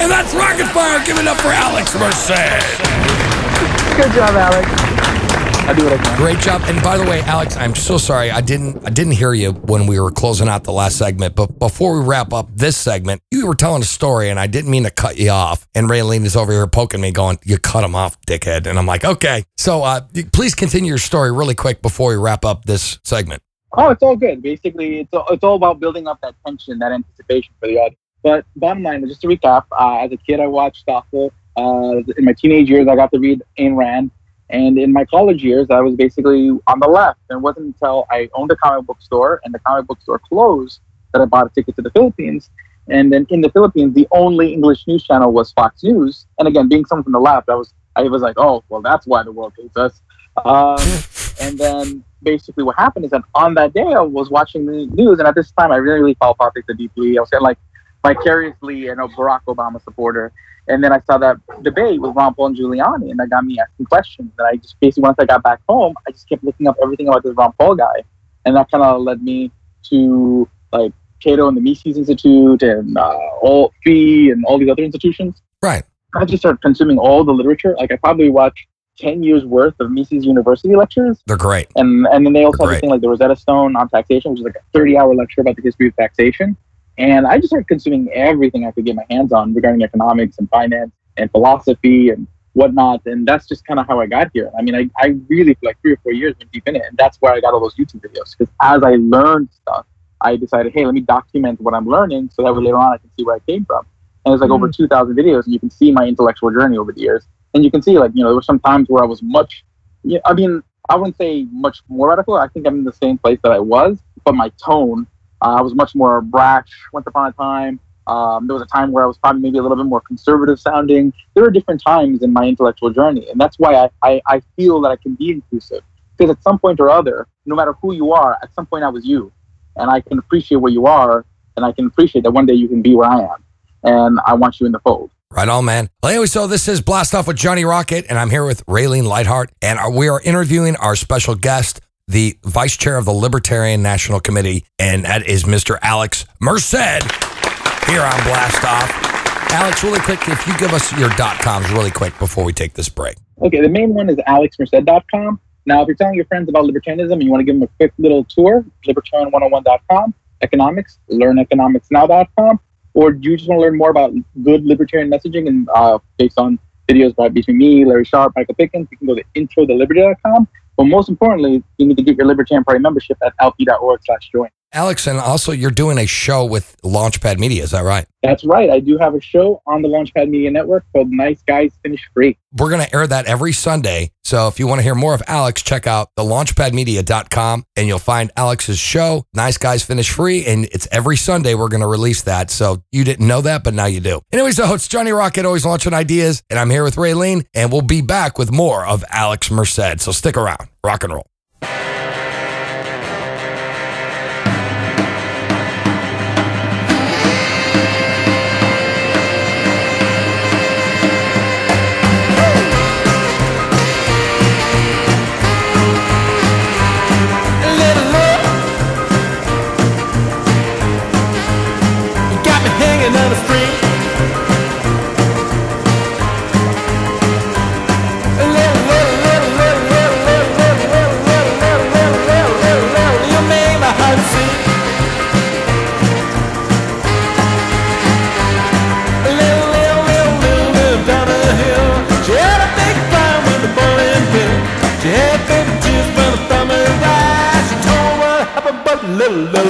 and that's Rocket Fire. Give it up for Alex Merced. Good job, Alex. I do what I can. Great job. And by the way, Alex, I'm so sorry. I didn't I didn't hear you when we were closing out the last segment. But before we wrap up this segment, you were telling a story and I didn't mean to cut you off. And Raylene is over here poking me, going, You cut him off, dickhead. And I'm like, okay. So uh, please continue your story really quick before we wrap up this segment. Oh, it's all good. Basically, it's all, it's all about building up that tension, that anticipation for the audience. But bottom line, just to recap, uh, as a kid, I watched Stossel. Uh, in my teenage years, I got to read Ayn Rand. And in my college years, I was basically on the left. And it wasn't until I owned a comic book store and the comic book store closed that I bought a ticket to the Philippines. And then in the Philippines, the only English news channel was Fox News. And again, being someone from the left, I was I was like, oh, well, that's why the world hates us. Um, and then basically what happened is that on that day I was watching the news, and at this time I really, really follow politics deeply. I was kind of like vicariously, you know, Barack Obama supporter. And then I saw that debate with Ron Paul and Giuliani, and that got me asking questions. And I just basically, once I got back home, I just kept looking up everything about this Ron Paul guy, and that kind of led me to like Cato and the Mises Institute and uh, all Fee and all these other institutions. Right. I just started consuming all the literature. Like I probably watched ten years worth of Mises University lectures, They're great. and and then they also have this thing like the Rosetta Stone on taxation, which is like a thirty hour lecture about the history of taxation. And I just started consuming everything I could get my hands on regarding economics and finance and philosophy and whatnot. And that's just kind of how I got here. I mean, I, I really for like three or four years went deep in it, and that's where I got all those YouTube videos. Because as I learned stuff, I decided, hey, let me document what I'm learning so that way later on I can see where I came from. And it's like over mm. 2,000 videos, and you can see my intellectual journey over the years. And you can see, like, you know, there were some times where I was much, yeah, I mean, I wouldn't say much more radical. I think I'm in the same place that I was, but my tone, uh, I was much more brash once upon a time. Um, there was a time where I was probably maybe a little bit more conservative sounding. There are different times in my intellectual journey, and that's why I, I, I feel that I can be inclusive. Because at some point or other, no matter who you are, at some point I was you, and I can appreciate where you are, and I can appreciate that one day you can be where I am, and I want you in the fold. Right on, man. Well, anyway, so this is Blast Off with Johnny Rocket, and I'm here with Raylene Lightheart, and we are interviewing our special guest, the vice chair of the Libertarian National Committee, and that is Mr. Alex Merced here on Blast Off. Alex, really quick, if you give us your dot coms really quick before we take this break. Okay, the main one is alexmerced.com. Now, if you're telling your friends about libertarianism and you want to give them a quick little tour, libertarian101.com, economics, learneconomicsnow.com, or do you just want to learn more about good libertarian messaging and uh, based on videos by between me, Larry Sharpe, Michael Pickens, you can go to introtoliberty.com. But most importantly, you need to get your Libertarian Party membership at lp.org slash join. Alex, and also you're doing a show with Launchpad Media, is that right? That's right. I do have a show on the Launchpad Media Network called Nice Guys Finish Free. We're going to air that every Sunday. So if you want to hear more of Alex, check out the launchpadmedia.com and you'll find Alex's show, Nice Guys Finish Free. And it's every Sunday we're going to release that. So you didn't know that, but now you do. Anyway, so it's Johnny Rocket, always launching ideas. And I'm here with Raylene, and we'll be back with more of Alex Merced. So stick around. Rock and roll. La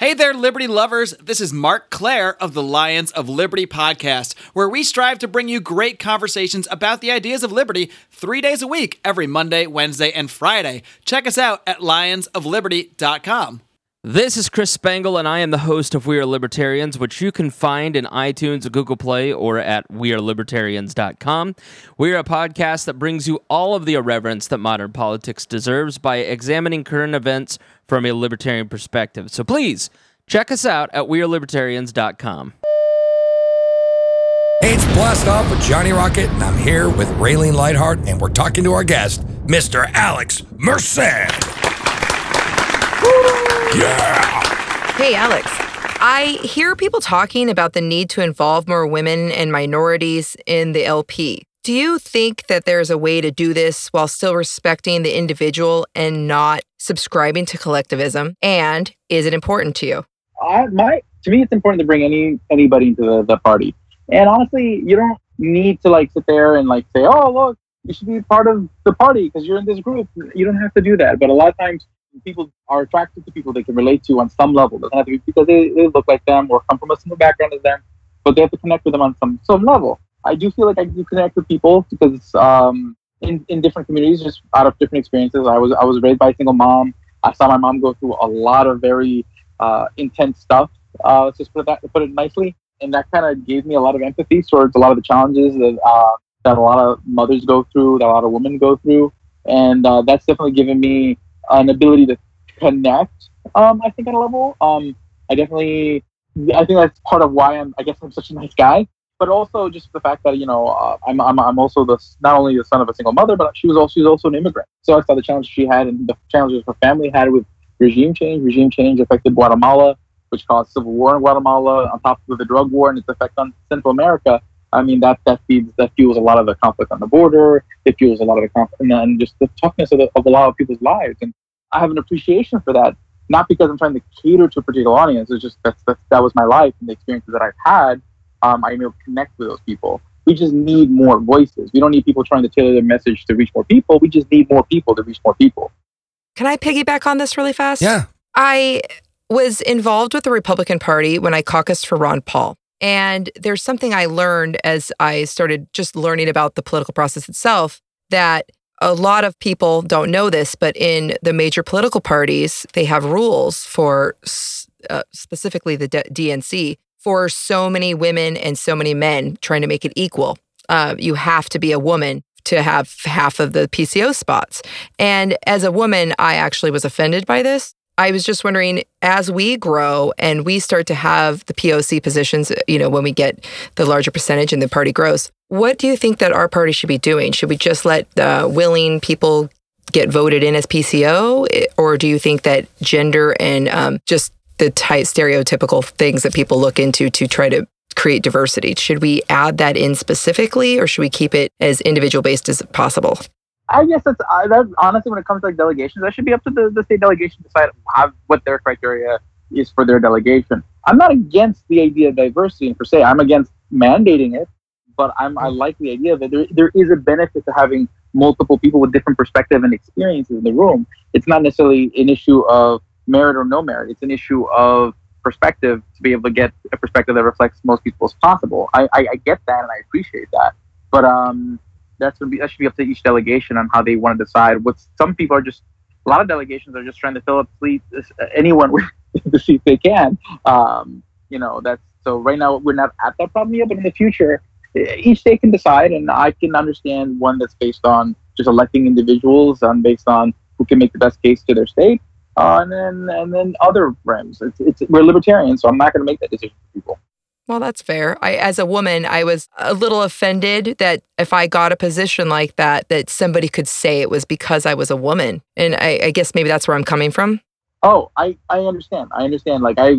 Hey there, Liberty lovers. This is Marc Clair of the Lions of Liberty podcast, where we strive to bring you great conversations about the ideas of liberty three days a week, every Monday, Wednesday, and Friday. Check us out at lionsofliberty.com. This is Chris Spangle, and I am the host of We Are Libertarians, which you can find in iTunes, Google Play, or at WeAreLibertarians.com. We are a podcast that brings you all of the irreverence that modern politics deserves by examining current events from a libertarian perspective. So please check us out at WeAreLibertarians.com. Hey, it's Blast Off with Johnny Rocket, and I'm here with Raylene Lightheart, and we're talking to our guest, Mr. Alex Merced. Yeah. Hey, Alex. I hear people talking about the need to involve more women and minorities in the LP. Do you think that there's a way to do this while still respecting the individual and not subscribing to collectivism? And is it important to you? I, my to me, it's important to bring any anybody into the, the party. And honestly, you don't need to like sit there and like say, "Oh, look, you should be part of the party because you're in this group." You don't have to do that. But a lot of times, people are attracted to people they can relate to on some level. It doesn't have to be because they, they look like them or come from a similar background as them, but they have to connect with them on some some level. I do feel like I do connect with people because um, in in different communities, just out of different experiences. I was I was raised by a single mom. I saw my mom go through a lot of very uh, intense stuff. Uh, let's just put that put it nicely, and that kind of gave me a lot of empathy towards a lot of the challenges that uh, that a lot of mothers go through, that a lot of women go through, and uh, that's definitely given me an ability to connect. Um, I think at a level. Um, I definitely, I think that's part of why I'm. I guess I'm such a nice guy, but also just the fact that you know uh, I'm, I'm I'm also the not only the son of a single mother, but she was also she was also an immigrant. So I saw the challenges she had and the challenges her family had with regime change. Regime change affected Guatemala, which caused civil war in Guatemala, on top of the drug war and its effect on Central America. I mean that that feeds that fuels a lot of the conflict on the border. It fuels a lot of the conflict and then just the toughness of, the, of a lot of people's lives. And I have an appreciation for that, not because I'm trying to cater to a particular audience. It's just that's, that's that was my life and the experiences that I've had. Um, I'm able to connect with those people. We just need more voices. We don't need people trying to tailor their message to reach more people. We just need more people to reach more people. Can I piggyback on this really fast? Yeah. I was involved with the Republican Party when I caucused for Ron Paul. And there's something I learned as I started just learning about the political process itself that a lot of people don't know this, but in the major political parties, they have rules for uh, specifically the D- DNC for so many women and so many men trying to make it equal. Uh, you have to be a woman to have half of the PCO spots. And as a woman, I actually was offended by this. I was just wondering, as we grow and we start to have the POC positions, you know, when we get the larger percentage and the party grows, what do you think that our party should be doing? Should we just let uh, willing people get voted in as PCO, or do you think that gender and um, just the tight stereotypical things that people look into to try to create diversity, should we add that in specifically, or should we keep it as individual based as possible? I guess that's uh, that. Honestly, when it comes to like delegations, that should be up to the, the state delegation to decide how, what their criteria is for their delegation. I'm not against the idea of diversity per se. I'm against mandating it, but I'm I like the idea it. There, there is a benefit to having multiple people with different perspective and experiences in the room. It's not necessarily an issue of merit or no merit. It's an issue of perspective to be able to get a perspective that reflects most people as possible. I, I, I get that and I appreciate that, but um, that's gonna be that should be up to each delegation on how they want to decide. What some people are just a lot of delegations are just trying to fill up seats anyone with the seats they can. Um, you know that's so right now we're not at that problem yet, but in the future, each state can decide, and I can understand one that's based on just electing individuals and based on who can make the best case to their state. Uh, and then and then other realms. It's, it's we're libertarians, so I'm not going to make that decision for people. Well, that's fair. I, as a woman, I was a little offended that if I got a position like that, that somebody could say it was because I was a woman, and I, I guess maybe that's where I'm coming from. Oh, I, I understand. I understand. Like I,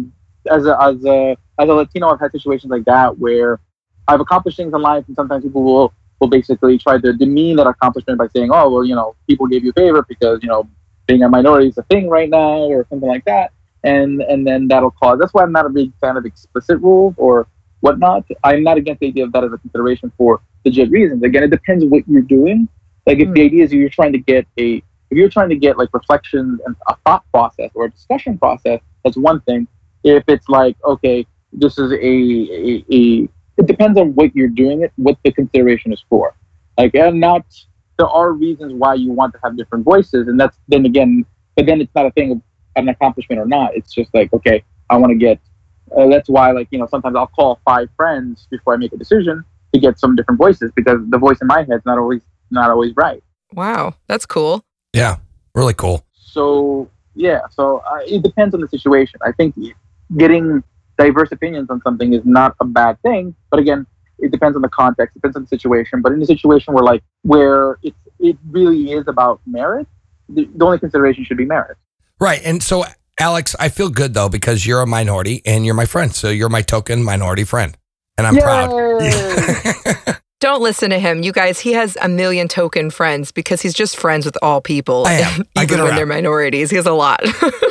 as a as a as a Latino, I've had situations like that where I've accomplished things in life, and sometimes people will will basically try to demean that accomplishment by saying, "Oh, well, you know, people gave you a favor because you know being a minority is a thing right now," or something like that. And and then that'll cause. That's why I'm not a big fan of explicit rules or whatnot. I'm not against the idea of that as a consideration for legit reasons. Again, it depends what you're doing. Like if hmm. the idea is you're trying to get a if you're trying to get like reflections and a thought process or a discussion process, that's one thing. If it's like, okay, this is a, a, a it depends on what you're doing it, what the consideration is for. Like and not there are reasons why you want to have different voices and that's then again but then it's not a thing of an accomplishment or not. It's just like, okay, I want to get uh, that's why like, you know, sometimes I'll call five friends before I make a decision to get some different voices because the voice in my head's not always not always right. Wow, that's cool. Yeah, really cool. So yeah, so uh, it depends on the situation. I think getting diverse opinions on something is not a bad thing, but again, it depends on the context, depends on the situation. But in a situation where like where it's it really is about merit, the, the only consideration should be merit. Right. And so, Alex, I feel good though because you're a minority and you're my friend. So you're my token minority friend. And I'm proud. Don't listen to him, you guys. He has a million token friends because he's just friends with all people, I am. I get even when around. they're minorities. He has a lot.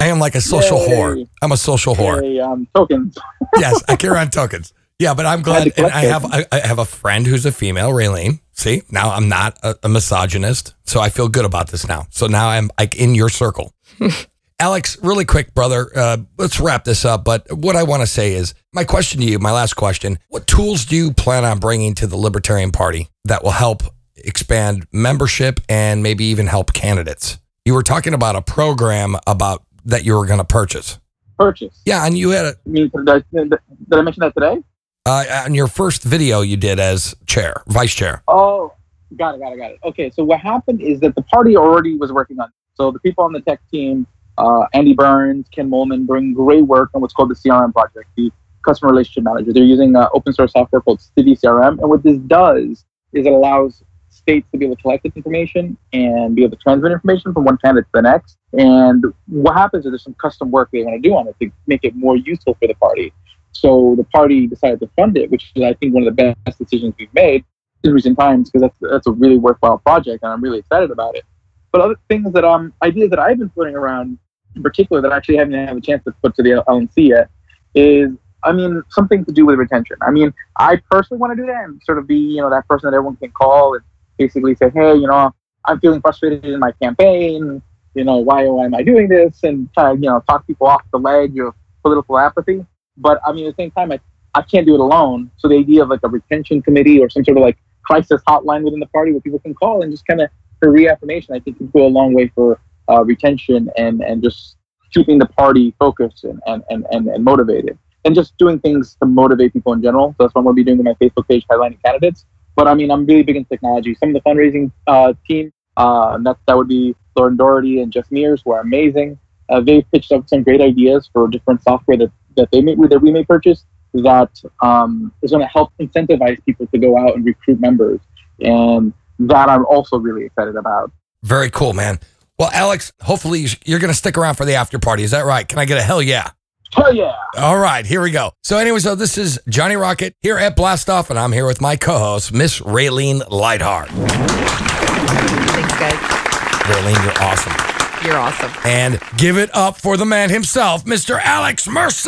I am like a social Yay. whore. I'm a social whore. Hey, um, tokens. yes, I carry on tokens. Yeah, but I'm glad, to and I have I, I have a friend who's a female, Raylene. See, now I'm not a, a misogynist, so I feel good about this now. So now I'm like in your circle. Alex, really quick, brother. Uh, let's wrap this up. But what I want to say is my question to you, my last question: What tools do you plan on bringing to the Libertarian Party that will help expand membership and maybe even help candidates? You were talking about a program about that you were going to purchase. Purchase. Yeah, and you had a, mean, did I, did I mention that today? uh, on your first video you did as chair, vice chair. Oh, got it, got it, got it. Okay, so what happened is that the party already was working on. So the people on the tech team, uh, Andy Burns, Ken Moellman, doing great work on what's called the CRM project, the customer relationship manager. They're using uh, open source software called CiviCRM, and what this does is it allows states to be able to collect this information and be able to transmit information from one candidate to the next. And what happens is there's some custom work they want to do on it to make it more useful for the party. So the party decided to fund it, which is I think one of the best decisions we've made in recent times because that's that's a really worthwhile project and I'm really excited about it. But other things that um ideas that I've been floating around in particular that I actually haven't had a chance to put to the LNC yet is I mean something to do with retention. I mean I personally want to do that and sort of be you know that person that everyone can call and basically say hey you know I'm feeling frustrated in my campaign you know why, why am I doing this and of you know talk people off the ledge of political apathy. But I mean at the same time I I can't do it alone. So the idea of like a retention committee or some sort of like crisis hotline within the party where people can call and just kind of for reaffirmation, I think could go a long way for uh, retention and and just keeping the party focused and and, and, and and motivated and just doing things to motivate people in general. So that's what I'm going to be doing with my Facebook page, highlighting candidates. But I mean, I'm really big in technology. Some of the fundraising uh, team, uh, that that would be Lauren Doherty and Jeff Mears, who are amazing. Uh, they've pitched up some great ideas for different software that, that they may that we may purchase that um, is going to help incentivize people to go out and recruit members, and that I'm also really excited about. Very cool, man. Well, Alex, hopefully you're going to stick around for the after party. Is that right? Can I get a hell yeah? Hell yeah! All right, here we go. So, anyway, so this is Johnny Rocket here at Blast Off, and I'm here with my co-host, Miss Raylene Lightheart. Thanks, guys. Raylene, you're awesome. You're awesome. And give it up for the man himself, Mr. Alex Merced.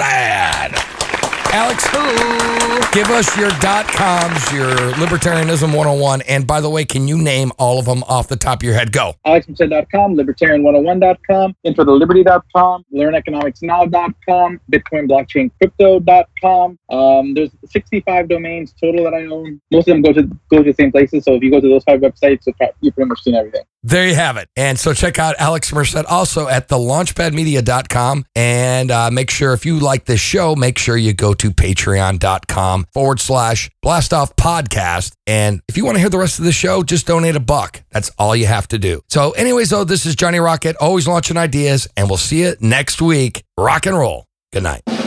Alex, who? give us your dot coms, your libertarianism 101. And by the way, can you name all of them off the top of your head? Go. AlexMerced.com, Libertarian101.com, IntroToLiberty.com, LearnEconomicsNow.com, BitcoinBlockchainCrypto.com. Um, there's 65 domains total that I own. Most of them go to go to the same places. So if you go to those five websites, you've pretty much seen everything. There you have it. And so check out Alex Merced also at the launchpadmedia.com. And uh, make sure if you like this show, make sure you go to patreon.com forward slash blast off podcast. And if you want to hear the rest of the show, just donate a buck. That's all you have to do. So, anyways, though, this is Johnny Rocket, always launching ideas, and we'll see you next week. Rock and roll. Good night.